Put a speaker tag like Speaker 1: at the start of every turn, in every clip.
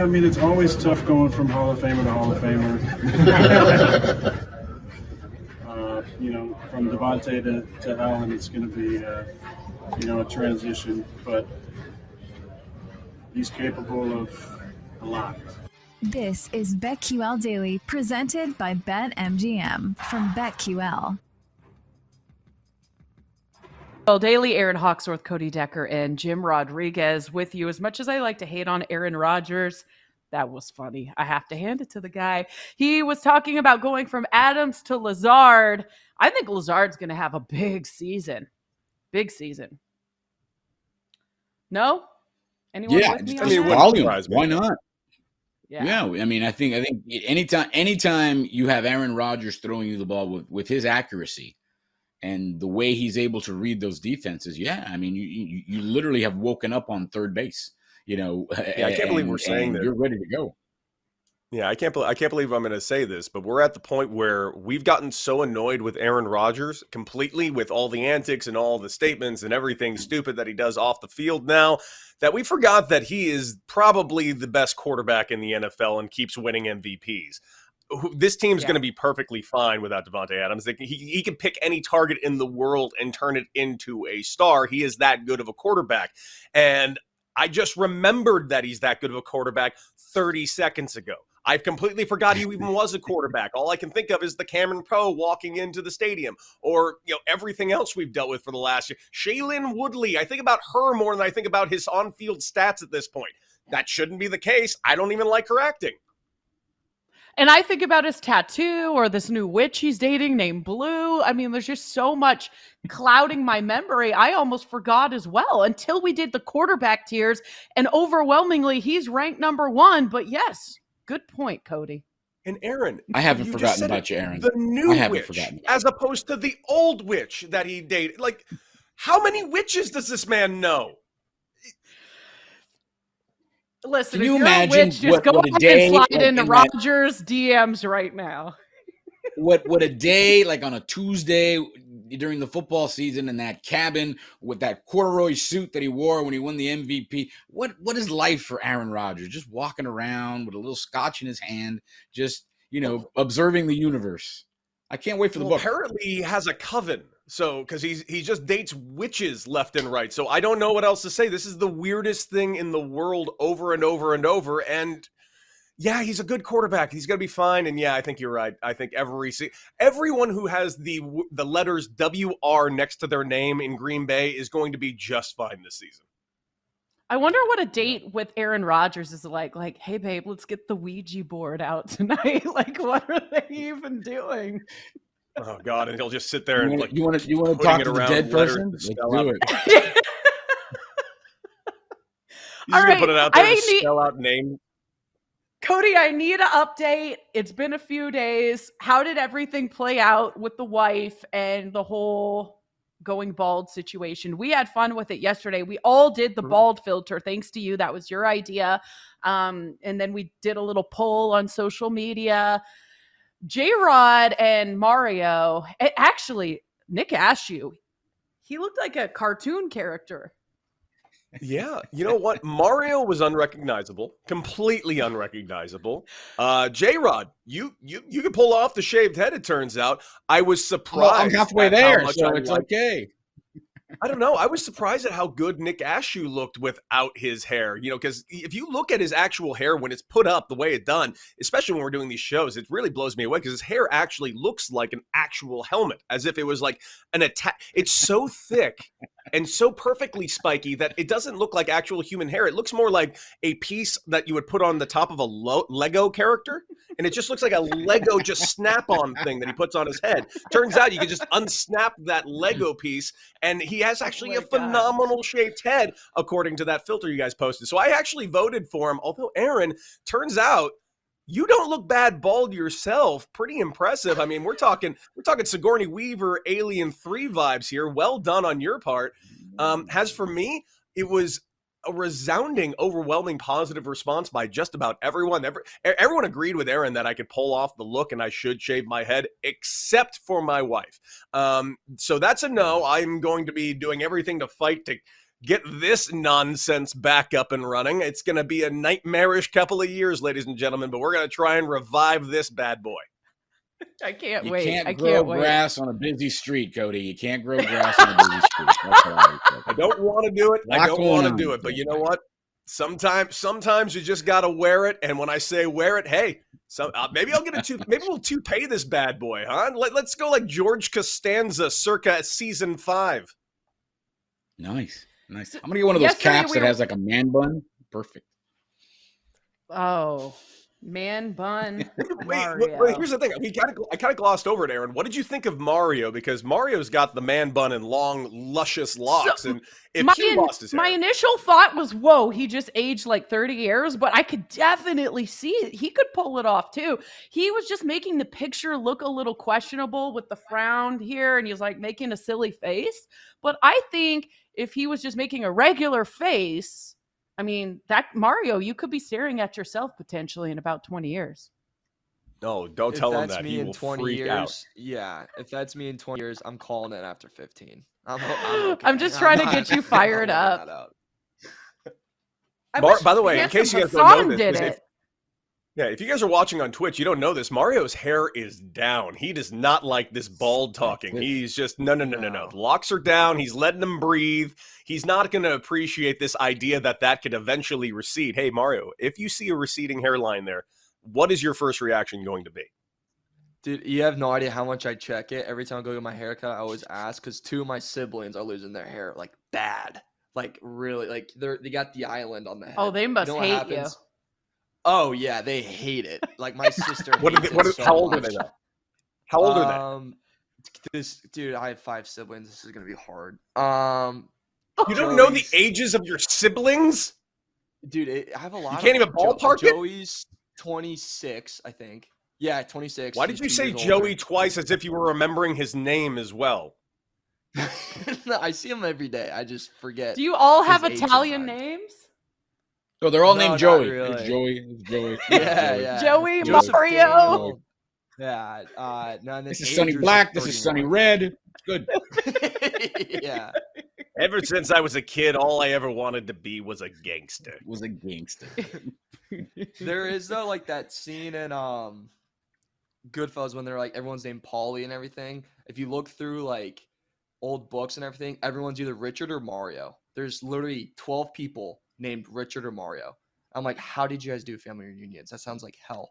Speaker 1: I mean, it's always tough going from Hall of Famer to Hall of Famer. uh, you know, from Davante to, to Allen, it's going to be, uh, you know, a transition, but he's capable of a lot.
Speaker 2: This is BetQL Daily, presented by BetMGM from BetQL.
Speaker 3: Well, Daily, Aaron Hawksworth, Cody Decker, and Jim Rodriguez with you. As much as I like to hate on Aaron Rodgers, that was funny. I have to hand it to the guy. He was talking about going from Adams to Lazard. I think Lazard's going to have a big season. Big season. No?
Speaker 4: Anyone yeah, I mean, volume. Why not? Yeah. yeah. I mean, I think I think anytime anytime you have Aaron Rodgers throwing you the ball with, with his accuracy, and the way he's able to read those defenses, yeah, I mean, you you, you literally have woken up on third base. You know,
Speaker 5: yeah, I can't and, believe we're saying that
Speaker 4: you're ready to go.
Speaker 5: Yeah, I can't. believe I can't believe I'm going to say this, but we're at the point where we've gotten so annoyed with Aaron Rodgers completely, with all the antics and all the statements and everything stupid that he does off the field now, that we forgot that he is probably the best quarterback in the NFL and keeps winning MVPs this team's yeah. going to be perfectly fine without Davante Adams. They, he, he can pick any target in the world and turn it into a star. He is that good of a quarterback. And I just remembered that he's that good of a quarterback 30 seconds ago. I've completely forgot he even was a quarterback. All I can think of is the Cameron Poe walking into the stadium, or you know everything else we've dealt with for the last year. Shailene Woodley. I think about her more than I think about his on-field stats at this point. That shouldn't be the case. I don't even like her acting.
Speaker 3: And I think about his tattoo or this new witch he's dating named Blue. I mean, there's just so much clouding my memory. I almost forgot as well until we did the quarterback tiers. And overwhelmingly, he's ranked number one. But yes, good point, Cody.
Speaker 5: And Aaron,
Speaker 4: I haven't forgotten about you, Aaron.
Speaker 5: The new I haven't witch, forgotten. as opposed to the old witch that he dated. Like, how many witches does this man know?
Speaker 3: Listen, Can you imagine witch, just what, go what a day and slide into in Rodgers DMs right now.
Speaker 4: what what a day like on a Tuesday during the football season in that cabin with that corduroy suit that he wore when he won the MVP. What what is life for Aaron Rodgers? Just walking around with a little scotch in his hand, just you know, observing the universe. I can't wait for the
Speaker 5: well,
Speaker 4: book.
Speaker 5: Apparently, he has a coven. So, because he's he just dates witches left and right. So I don't know what else to say. This is the weirdest thing in the world, over and over and over. And yeah, he's a good quarterback. He's gonna be fine. And yeah, I think you're right. I think every everyone who has the the letters W R next to their name in Green Bay is going to be just fine this season.
Speaker 3: I wonder what a date with Aaron Rodgers is like. Like, hey, babe, let's get the Ouija board out tonight. like, what are they even doing?
Speaker 5: Oh God! And he'll just sit there and
Speaker 4: you
Speaker 5: like
Speaker 4: you want to you want to talk to the dead person? Let's do it.
Speaker 5: He's All right. put it out there I to need... spell out name.
Speaker 3: Cody, I need an update. It's been a few days. How did everything play out with the wife and the whole going bald situation. We had fun with it yesterday. We all did the mm-hmm. bald filter thanks to you. That was your idea. Um, and then we did a little poll on social media. J Rod and Mario, actually, Nick Ashew, he looked like a cartoon character.
Speaker 5: Yeah, you know what? Mario was unrecognizable, completely unrecognizable. Uh J Rod, you you you can pull off the shaved head. It turns out. I was surprised. Well,
Speaker 4: I'm halfway there, so it's okay.
Speaker 5: I don't know. I was surprised at how good Nick Ashew looked without his hair. You know, because if you look at his actual hair when it's put up the way it's done, especially when we're doing these shows, it really blows me away because his hair actually looks like an actual helmet, as if it was like an attack. It's so thick and so perfectly spiky that it doesn't look like actual human hair. It looks more like a piece that you would put on the top of a lo- Lego character, and it just looks like a Lego just snap-on thing that he puts on his head. Turns out you can just unsnap that Lego piece, and he has oh actually oh a phenomenal God. shaped head, according to that filter you guys posted. So I actually voted for him. Although Aaron, turns out you don't look bad bald yourself. Pretty impressive. I mean, we're talking we're talking Sigourney Weaver, Alien Three vibes here. Well done on your part. Um, as for me, it was a resounding, overwhelming positive response by just about everyone. Every, everyone agreed with Aaron that I could pull off the look and I should shave my head, except for my wife. Um, so that's a no. I'm going to be doing everything to fight to get this nonsense back up and running. It's going to be a nightmarish couple of years, ladies and gentlemen, but we're going to try and revive this bad boy.
Speaker 3: I can't
Speaker 4: You
Speaker 3: wait.
Speaker 4: can't
Speaker 3: I
Speaker 4: grow
Speaker 3: can't wait.
Speaker 4: grass on a busy street, Cody. You can't grow grass on a busy street. That's what I would.
Speaker 5: I don't want to do it. I don't want to do it, but you know what? Sometimes, sometimes you just got to wear it. And when I say wear it, hey, so uh, maybe I'll get a two. maybe we'll two pay this bad boy, huh? Let, let's go like George Costanza, circa season five.
Speaker 4: Nice, nice. I'm gonna get one of those
Speaker 3: Yesterday
Speaker 4: caps
Speaker 3: we
Speaker 4: that
Speaker 3: were-
Speaker 4: has like a man bun. Perfect.
Speaker 3: Oh, man bun.
Speaker 5: Wait, wait,
Speaker 3: Mario.
Speaker 5: wait, here's the thing. We kind of, I kind of glossed over it, Aaron. What did you think of Mario? Because Mario's got the man bun and long, luscious locks, and if
Speaker 3: my,
Speaker 5: he
Speaker 3: in-
Speaker 5: lost his hair,
Speaker 3: my initial thought was, whoa, he just aged like 30 years, but I could definitely see it. He could pull it off too. He was just making the picture look a little questionable with the frown here, and he was like making a silly face. But I think if he was just making a regular face, I mean, that Mario, you could be staring at yourself potentially in about 20 years.
Speaker 5: no, don't
Speaker 6: if
Speaker 5: tell him
Speaker 6: that's
Speaker 5: that.
Speaker 6: me
Speaker 5: He
Speaker 6: in
Speaker 5: will
Speaker 6: 20
Speaker 5: freak
Speaker 6: years,
Speaker 5: out.
Speaker 6: yeah. If that's me in 20 years, I'm calling it after 15. I'm, I'm, okay.
Speaker 3: I'm just trying to
Speaker 6: not-
Speaker 3: get you fired up.
Speaker 6: that out.
Speaker 3: I
Speaker 5: Mar- by the way, in case you guys don't know
Speaker 3: Hassan
Speaker 5: this,
Speaker 3: did
Speaker 5: 'cause if-
Speaker 3: it.
Speaker 5: Yeah, if you guys are watching on Twitch, you don't know this. Mario's hair is down. He does not like this bald talking. He's just no, no, no, no, no.
Speaker 6: No.
Speaker 5: Locks are down. He's letting them breathe. He's not going to appreciate this idea that that could eventually recede. Hey, Mario, if you see a receding hairline there, what is your first reaction going to be?
Speaker 6: Dude, you have no idea how much I check it. Every time I go get my haircut, I always ask because two of my siblings are losing their hair like bad. Like really, like they're they got the island on the oh, head.
Speaker 3: Oh, they
Speaker 6: You
Speaker 3: must
Speaker 6: know what
Speaker 3: hate you.
Speaker 6: Happens? Oh yeah, they hate it. Like my sister.
Speaker 5: What are they, what
Speaker 6: it
Speaker 5: are,
Speaker 6: so
Speaker 5: how old are they though? How old are they?
Speaker 6: Um, this dude, I have five siblings. This is gonna be hard. Um,
Speaker 5: You don't know the ages of your siblings?
Speaker 6: dude, it, I have a lot.
Speaker 5: You can't
Speaker 6: of
Speaker 5: even
Speaker 6: Jo-
Speaker 5: ballpark it?
Speaker 6: Joey's twenty six, I think. Yeah, twenty six.
Speaker 5: Why did you say Joey twice as if you were remembering his name as well?
Speaker 6: no, I see him every day. I just forget.
Speaker 3: Do you all have Italian names?
Speaker 4: So they're all
Speaker 6: No,
Speaker 4: named
Speaker 6: not
Speaker 4: Joey.
Speaker 6: really.
Speaker 4: It's Joey. It's Joey.
Speaker 6: yeah,
Speaker 4: Joey.
Speaker 6: yeah.
Speaker 3: Joey,
Speaker 6: Joseph
Speaker 3: Mario.
Speaker 6: Yeah. Uh, no, and then
Speaker 4: This is
Speaker 6: Sonny
Speaker 4: Black. This is Sonny
Speaker 6: 31.
Speaker 4: Red. Good.
Speaker 6: yeah.
Speaker 5: Ever since I was a kid, all I ever wanted to be was a gangster.
Speaker 4: Was a gangster.
Speaker 6: There is though like that scene in um Goodfellas when they're like everyone's named Paulie and everything. If you look through like old books and everything, everyone's either Richard or Mario. There's literally 12 people named Richard or Mario. I'm like, how did you guys do family reunions? That sounds like hell.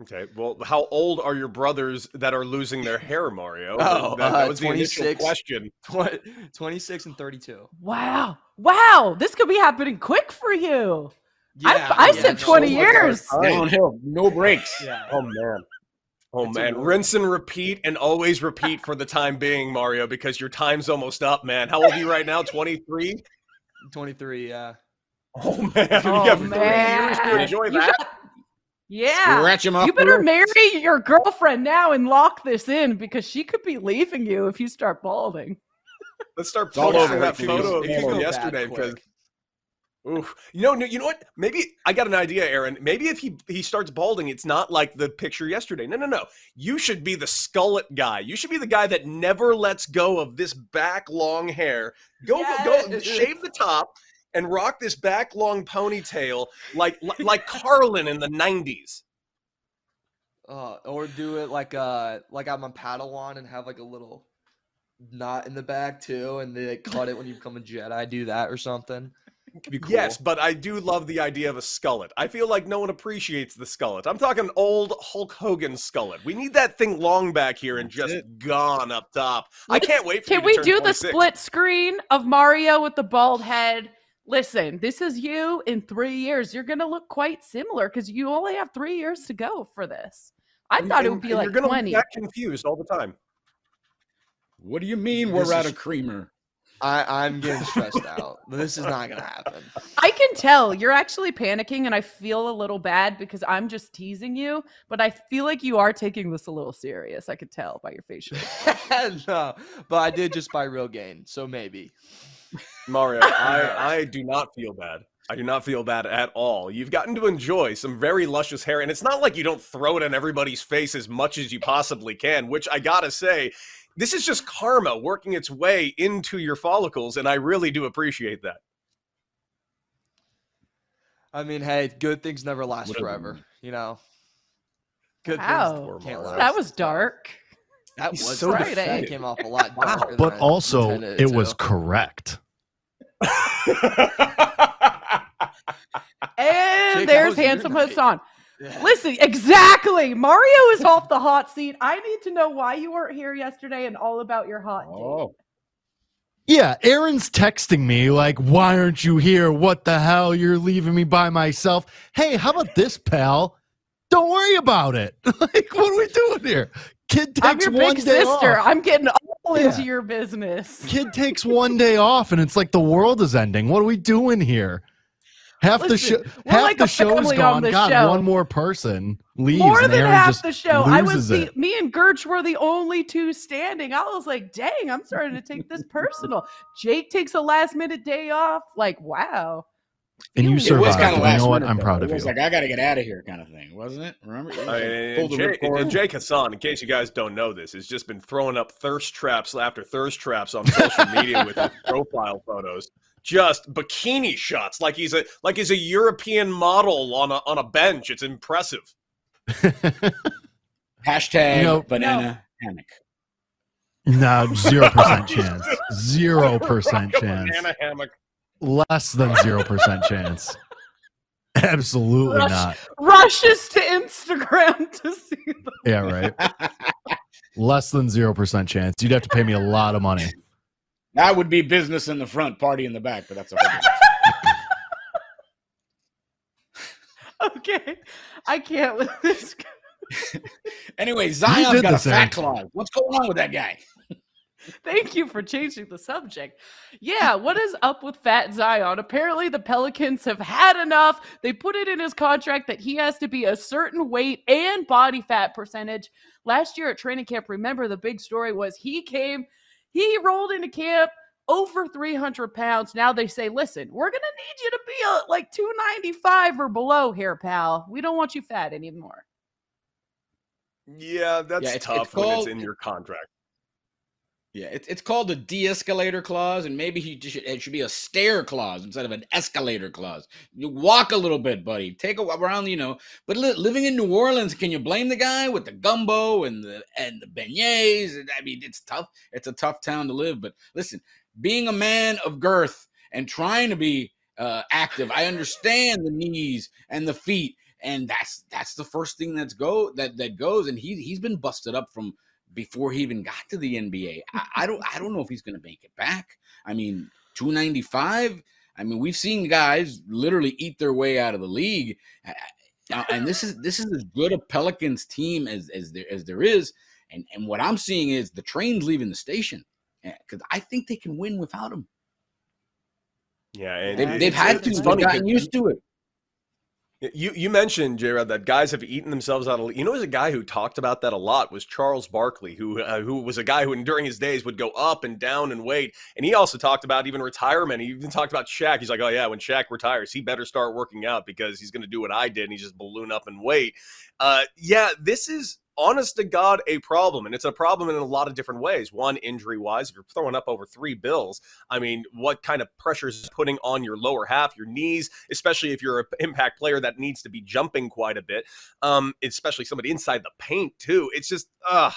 Speaker 5: Okay, well, how old are your brothers that are losing their hair, Mario?
Speaker 6: Oh,
Speaker 5: that, that
Speaker 6: uh,
Speaker 5: was the initial question.
Speaker 6: Tw- 26 and 32.
Speaker 3: Wow. Wow. This could be happening quick for you. I-
Speaker 6: Yeah,
Speaker 3: I
Speaker 6: yeah,
Speaker 3: said 20
Speaker 6: oh my
Speaker 3: years.
Speaker 6: God.
Speaker 4: Downhill. No breaks.
Speaker 6: Yeah.
Speaker 5: Oh man. Oh
Speaker 6: It's
Speaker 5: man, rinse and repeat and always repeat for the time being, Mario, because your time's almost up, man. How old are you right now? 23?
Speaker 6: 23, yeah.
Speaker 5: Oh man, you
Speaker 3: Oh,
Speaker 5: have years to
Speaker 3: man.
Speaker 5: enjoy
Speaker 3: You
Speaker 5: that.
Speaker 3: got- yeah.
Speaker 4: Scratch him up.
Speaker 3: You better marry your girlfriend now and lock this in because she could be leaving you if you start balding.
Speaker 5: Let's start
Speaker 4: It's all
Speaker 5: posting
Speaker 4: over
Speaker 5: that photo of you
Speaker 6: could
Speaker 5: from
Speaker 6: go bad
Speaker 5: yesterday because
Speaker 6: quick.
Speaker 5: Oof. You know, no, you know what? Maybe I got an idea, Aaron. Maybe if he he starts balding, it's not like the picture yesterday. No, no, no. You should be the skullet guy. You should be the guy that never lets go of this back long hair. Go go, go shave the top and rock this back long ponytail like like, like Carlin in the 90s.
Speaker 6: Uh, or do it like uh like I'm a Padawan and have like a little knot in the back too, and they like, cut it when you become a Jedi. Do that or something. Could be cool.
Speaker 5: Yes, but I do love the idea of a skullet. I feel like no one appreciates the skullet. I'm talking old Hulk Hogan skullet. We need that thing long back here and just gone up top. I can't wait for
Speaker 3: Can
Speaker 5: you to
Speaker 3: we
Speaker 5: turn
Speaker 3: do the split screen of Mario with the bald head? Listen, this is you in three years. You're gonna look quite similar because you only have three years to go for this. I
Speaker 5: And-
Speaker 3: thought it would be
Speaker 5: and
Speaker 3: like
Speaker 5: you're gonna
Speaker 3: twenty.
Speaker 5: Be that confused all the time.
Speaker 4: What do you mean
Speaker 6: This
Speaker 4: we're out
Speaker 6: is-
Speaker 4: of creamer?
Speaker 6: I I'm getting stressed out. This is not gonna happen.
Speaker 3: I can tell you're actually panicking, and I feel a little bad because I'm just teasing you. But I feel like you are taking this a little serious. I could tell by your facial.
Speaker 6: no, but I did just buy real gain, so maybe.
Speaker 5: Mario, I, I do not feel bad. I do not feel bad at all. You've gotten to enjoy some very luscious hair, and it's not like you don't throw it in everybody's face as much as you possibly can, which I gotta say, this is just karma working its way into your follicles, and I really do appreciate that.
Speaker 6: I mean, hey, good things never last
Speaker 4: Whatever.
Speaker 6: forever. You know, good
Speaker 3: Wow.
Speaker 6: things can't
Speaker 5: That
Speaker 6: last.
Speaker 3: That was dark.
Speaker 6: That
Speaker 5: He's
Speaker 6: was
Speaker 5: so
Speaker 6: Friday.
Speaker 3: definitive.
Speaker 6: came off a lot
Speaker 5: Wow.
Speaker 7: But
Speaker 6: I
Speaker 7: also,
Speaker 6: intended
Speaker 7: it was correct.
Speaker 3: And
Speaker 6: Jake,
Speaker 3: there's
Speaker 6: how was your
Speaker 3: handsome
Speaker 6: night?
Speaker 3: Hassan.
Speaker 6: Yeah.
Speaker 3: Listen, exactly. Mario is off the hot seat. I need to know why you weren't here yesterday and all about your hot date.
Speaker 4: Oh,
Speaker 7: Yeah, Aaron's texting me like, "Why aren't you here? What the hell? You're leaving me by myself." Hey, how about this, pal? Don't worry about it. like, what are we doing here? Kid takes I'm
Speaker 3: your
Speaker 7: one
Speaker 3: big
Speaker 7: day
Speaker 3: sister.
Speaker 7: off.
Speaker 3: I'm getting all
Speaker 7: Yeah.
Speaker 3: into your business.
Speaker 7: Kid takes one day off, and it's like the world is ending. What are we doing here? Half the show, half
Speaker 3: like
Speaker 7: the
Speaker 3: a
Speaker 7: show's
Speaker 3: family on
Speaker 7: gone.
Speaker 3: this
Speaker 7: God,
Speaker 3: show.
Speaker 7: one more person leaves,
Speaker 3: More
Speaker 7: and
Speaker 3: than half
Speaker 7: just
Speaker 3: the show. I was
Speaker 7: loses
Speaker 3: the
Speaker 7: it.
Speaker 3: me and Gertch were the only two standing. I was like, dang, I'm starting to take this personal. Jake takes a last minute day off. Like, wow.
Speaker 7: and you
Speaker 3: It
Speaker 4: it was
Speaker 7: survived.
Speaker 4: kind of last
Speaker 7: you know what?
Speaker 4: minute,
Speaker 7: I'm
Speaker 4: though.
Speaker 7: proud
Speaker 4: It
Speaker 7: of you.
Speaker 4: was like I got to get out of here, kind of thing, wasn't it? Remember?
Speaker 5: I mean,
Speaker 4: pull
Speaker 5: Jake,
Speaker 4: ripcord.
Speaker 5: and Jake Hassan, in case you guys don't know this, has just been throwing up thirst traps after thirst traps on social media with his profile photos. Just bikini shots, like he's a like he's a European model on a on a bench. It's impressive.
Speaker 4: Hashtag
Speaker 7: You know-
Speaker 4: banana hammock.
Speaker 7: no, zero percent chance. Zero percent chance.
Speaker 5: Banana hammock.
Speaker 7: Less than zero percent chance. Absolutely
Speaker 3: Rush-
Speaker 7: not.
Speaker 3: Rushes to Instagram to see the
Speaker 7: Yeah, right. Less than zero percent chance. You'd have to pay me a lot of money.
Speaker 4: That would be business in the front, party in the back, but that's a whole different-
Speaker 3: Okay. I can't with this.
Speaker 4: Anyway, Zion's
Speaker 7: did
Speaker 4: got a
Speaker 7: this,
Speaker 4: fat
Speaker 7: Aaron?
Speaker 4: clause. What's going on with that guy?
Speaker 3: Thank you for changing the subject. Yeah, what is up with Fat Zion? Apparently, the Pelicans have had enough. They put it in his contract that he has to be a certain weight and body fat percentage. Last year at training camp, remember the big story was he came, he rolled into camp over 300 pounds. Now they say, listen, we're going to need you to be a, like 295 or below here, pal. We don't want you fat anymore.
Speaker 5: Yeah, that's
Speaker 4: it's- it's
Speaker 5: tough when it's in your contract.
Speaker 4: Yeah, it's it's called a de-escalator clause, and maybe he just, it should be a stair clause instead of an escalator clause. You walk a little bit, buddy. Take a around, you know. But li- living in New Orleans, can you blame the guy with the gumbo and the and the beignets? I mean, it's tough. It's a tough town to live. But listen, being a man of girth and trying to be uh, active, I understand the knees and the feet, and that's that's the first thing that's go that that goes. And he he's been busted up from before he even got to the NBA. I, I don't I don't know if he's going to make it back. I mean, 295. I mean, we've seen guys literally eat their way out of the league. Uh, and this is this is as good a Pelicans team as as there as there is. And and what I'm seeing is the train's leaving the station because I think they can win without him.
Speaker 5: Yeah, and
Speaker 4: They've, they've had to. Gotten used to it.
Speaker 5: You you mentioned J Rod that guys have eaten themselves out of. You know, there's a guy who talked about that a lot was Charles Barkley, who uh, who was a guy who during his days would go up and down in weight, and he also talked about even retirement. He even talked about Shaq. He's like, oh yeah, when Shaq retires, he better start working out because he's going to do what I did, and he's just balloon up and weight. Uh, yeah, this is honest to God a problem, and it's a problem in a lot of different ways. One, injury wise, if you're throwing up over three bills, I mean, what kind of pressure is putting on your lower half, your knees, especially if you're an impact player that needs to be jumping quite a bit, um, especially somebody inside the paint too. It's just, uh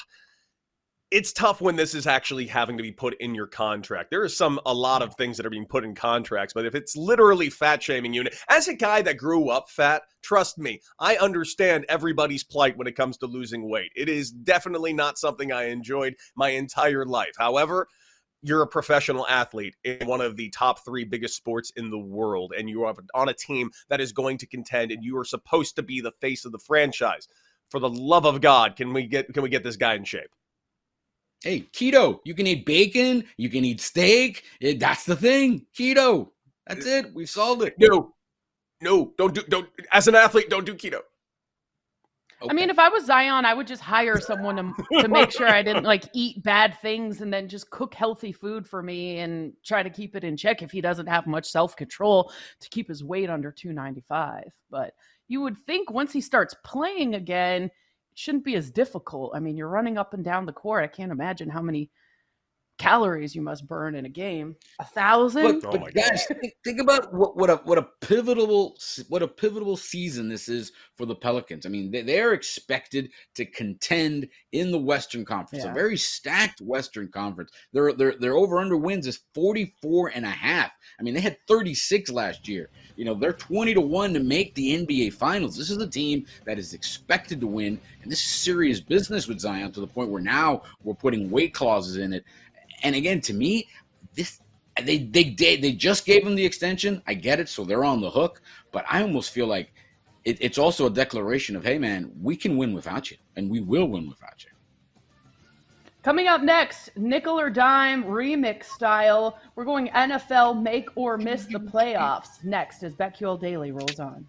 Speaker 5: it's tough when this is actually having to be put in your contract. There are some a lot of things that are being put in contracts, but if it's literally fat shaming you, as a guy that grew up fat, trust me, I understand everybody's plight when it comes to losing weight. It is definitely not something I enjoyed my entire life. However, you're a professional athlete in one of the top three biggest sports in the world, and you are on a team that is going to contend, and you are supposed to be the face of the franchise. For the love of God, can we get can we get this guy in shape?
Speaker 4: Hey, keto. You can eat bacon. You can eat steak. Eh, that's the thing. Keto. That's it. We solved it.
Speaker 5: No, no, don't do don't. As an athlete, don't do keto.
Speaker 3: I mean, if I was Zion, I would just hire someone to, to make sure I didn't like eat bad things and then just cook healthy food for me and try to keep it in check if he doesn't have much self control to keep his weight under 295. But you would think once he starts playing again, it shouldn't be as difficult. I mean, you're running up and down the court. I can't imagine how many calories you must burn in a game. A thousand?
Speaker 4: But,
Speaker 5: Oh
Speaker 4: but
Speaker 5: my
Speaker 4: guys, think, think about what, what a what a pivotal what a pivotal season this is for the Pelicans. I mean, they, they're expected to contend in the Western Conference,
Speaker 3: Yeah.
Speaker 4: a very stacked Western Conference. Their their their over under wins is 44 and a half. I mean, they had 36 last year. You know, they're 20 to 1 to make the NBA finals. This is a team that is expected to win, and this is serious business with Zion to the point where now we're putting weight clauses in it. And again, to me, this they they they, they just gave him the extension. I get it, so they're on the hook. But I almost feel like it, it's also a declaration of, hey man, we can win without you, and we will win without you.
Speaker 3: Coming up next, nickel or dime remix style. We're going NFL make or miss the playoffs next as BetQL Daily rolls on.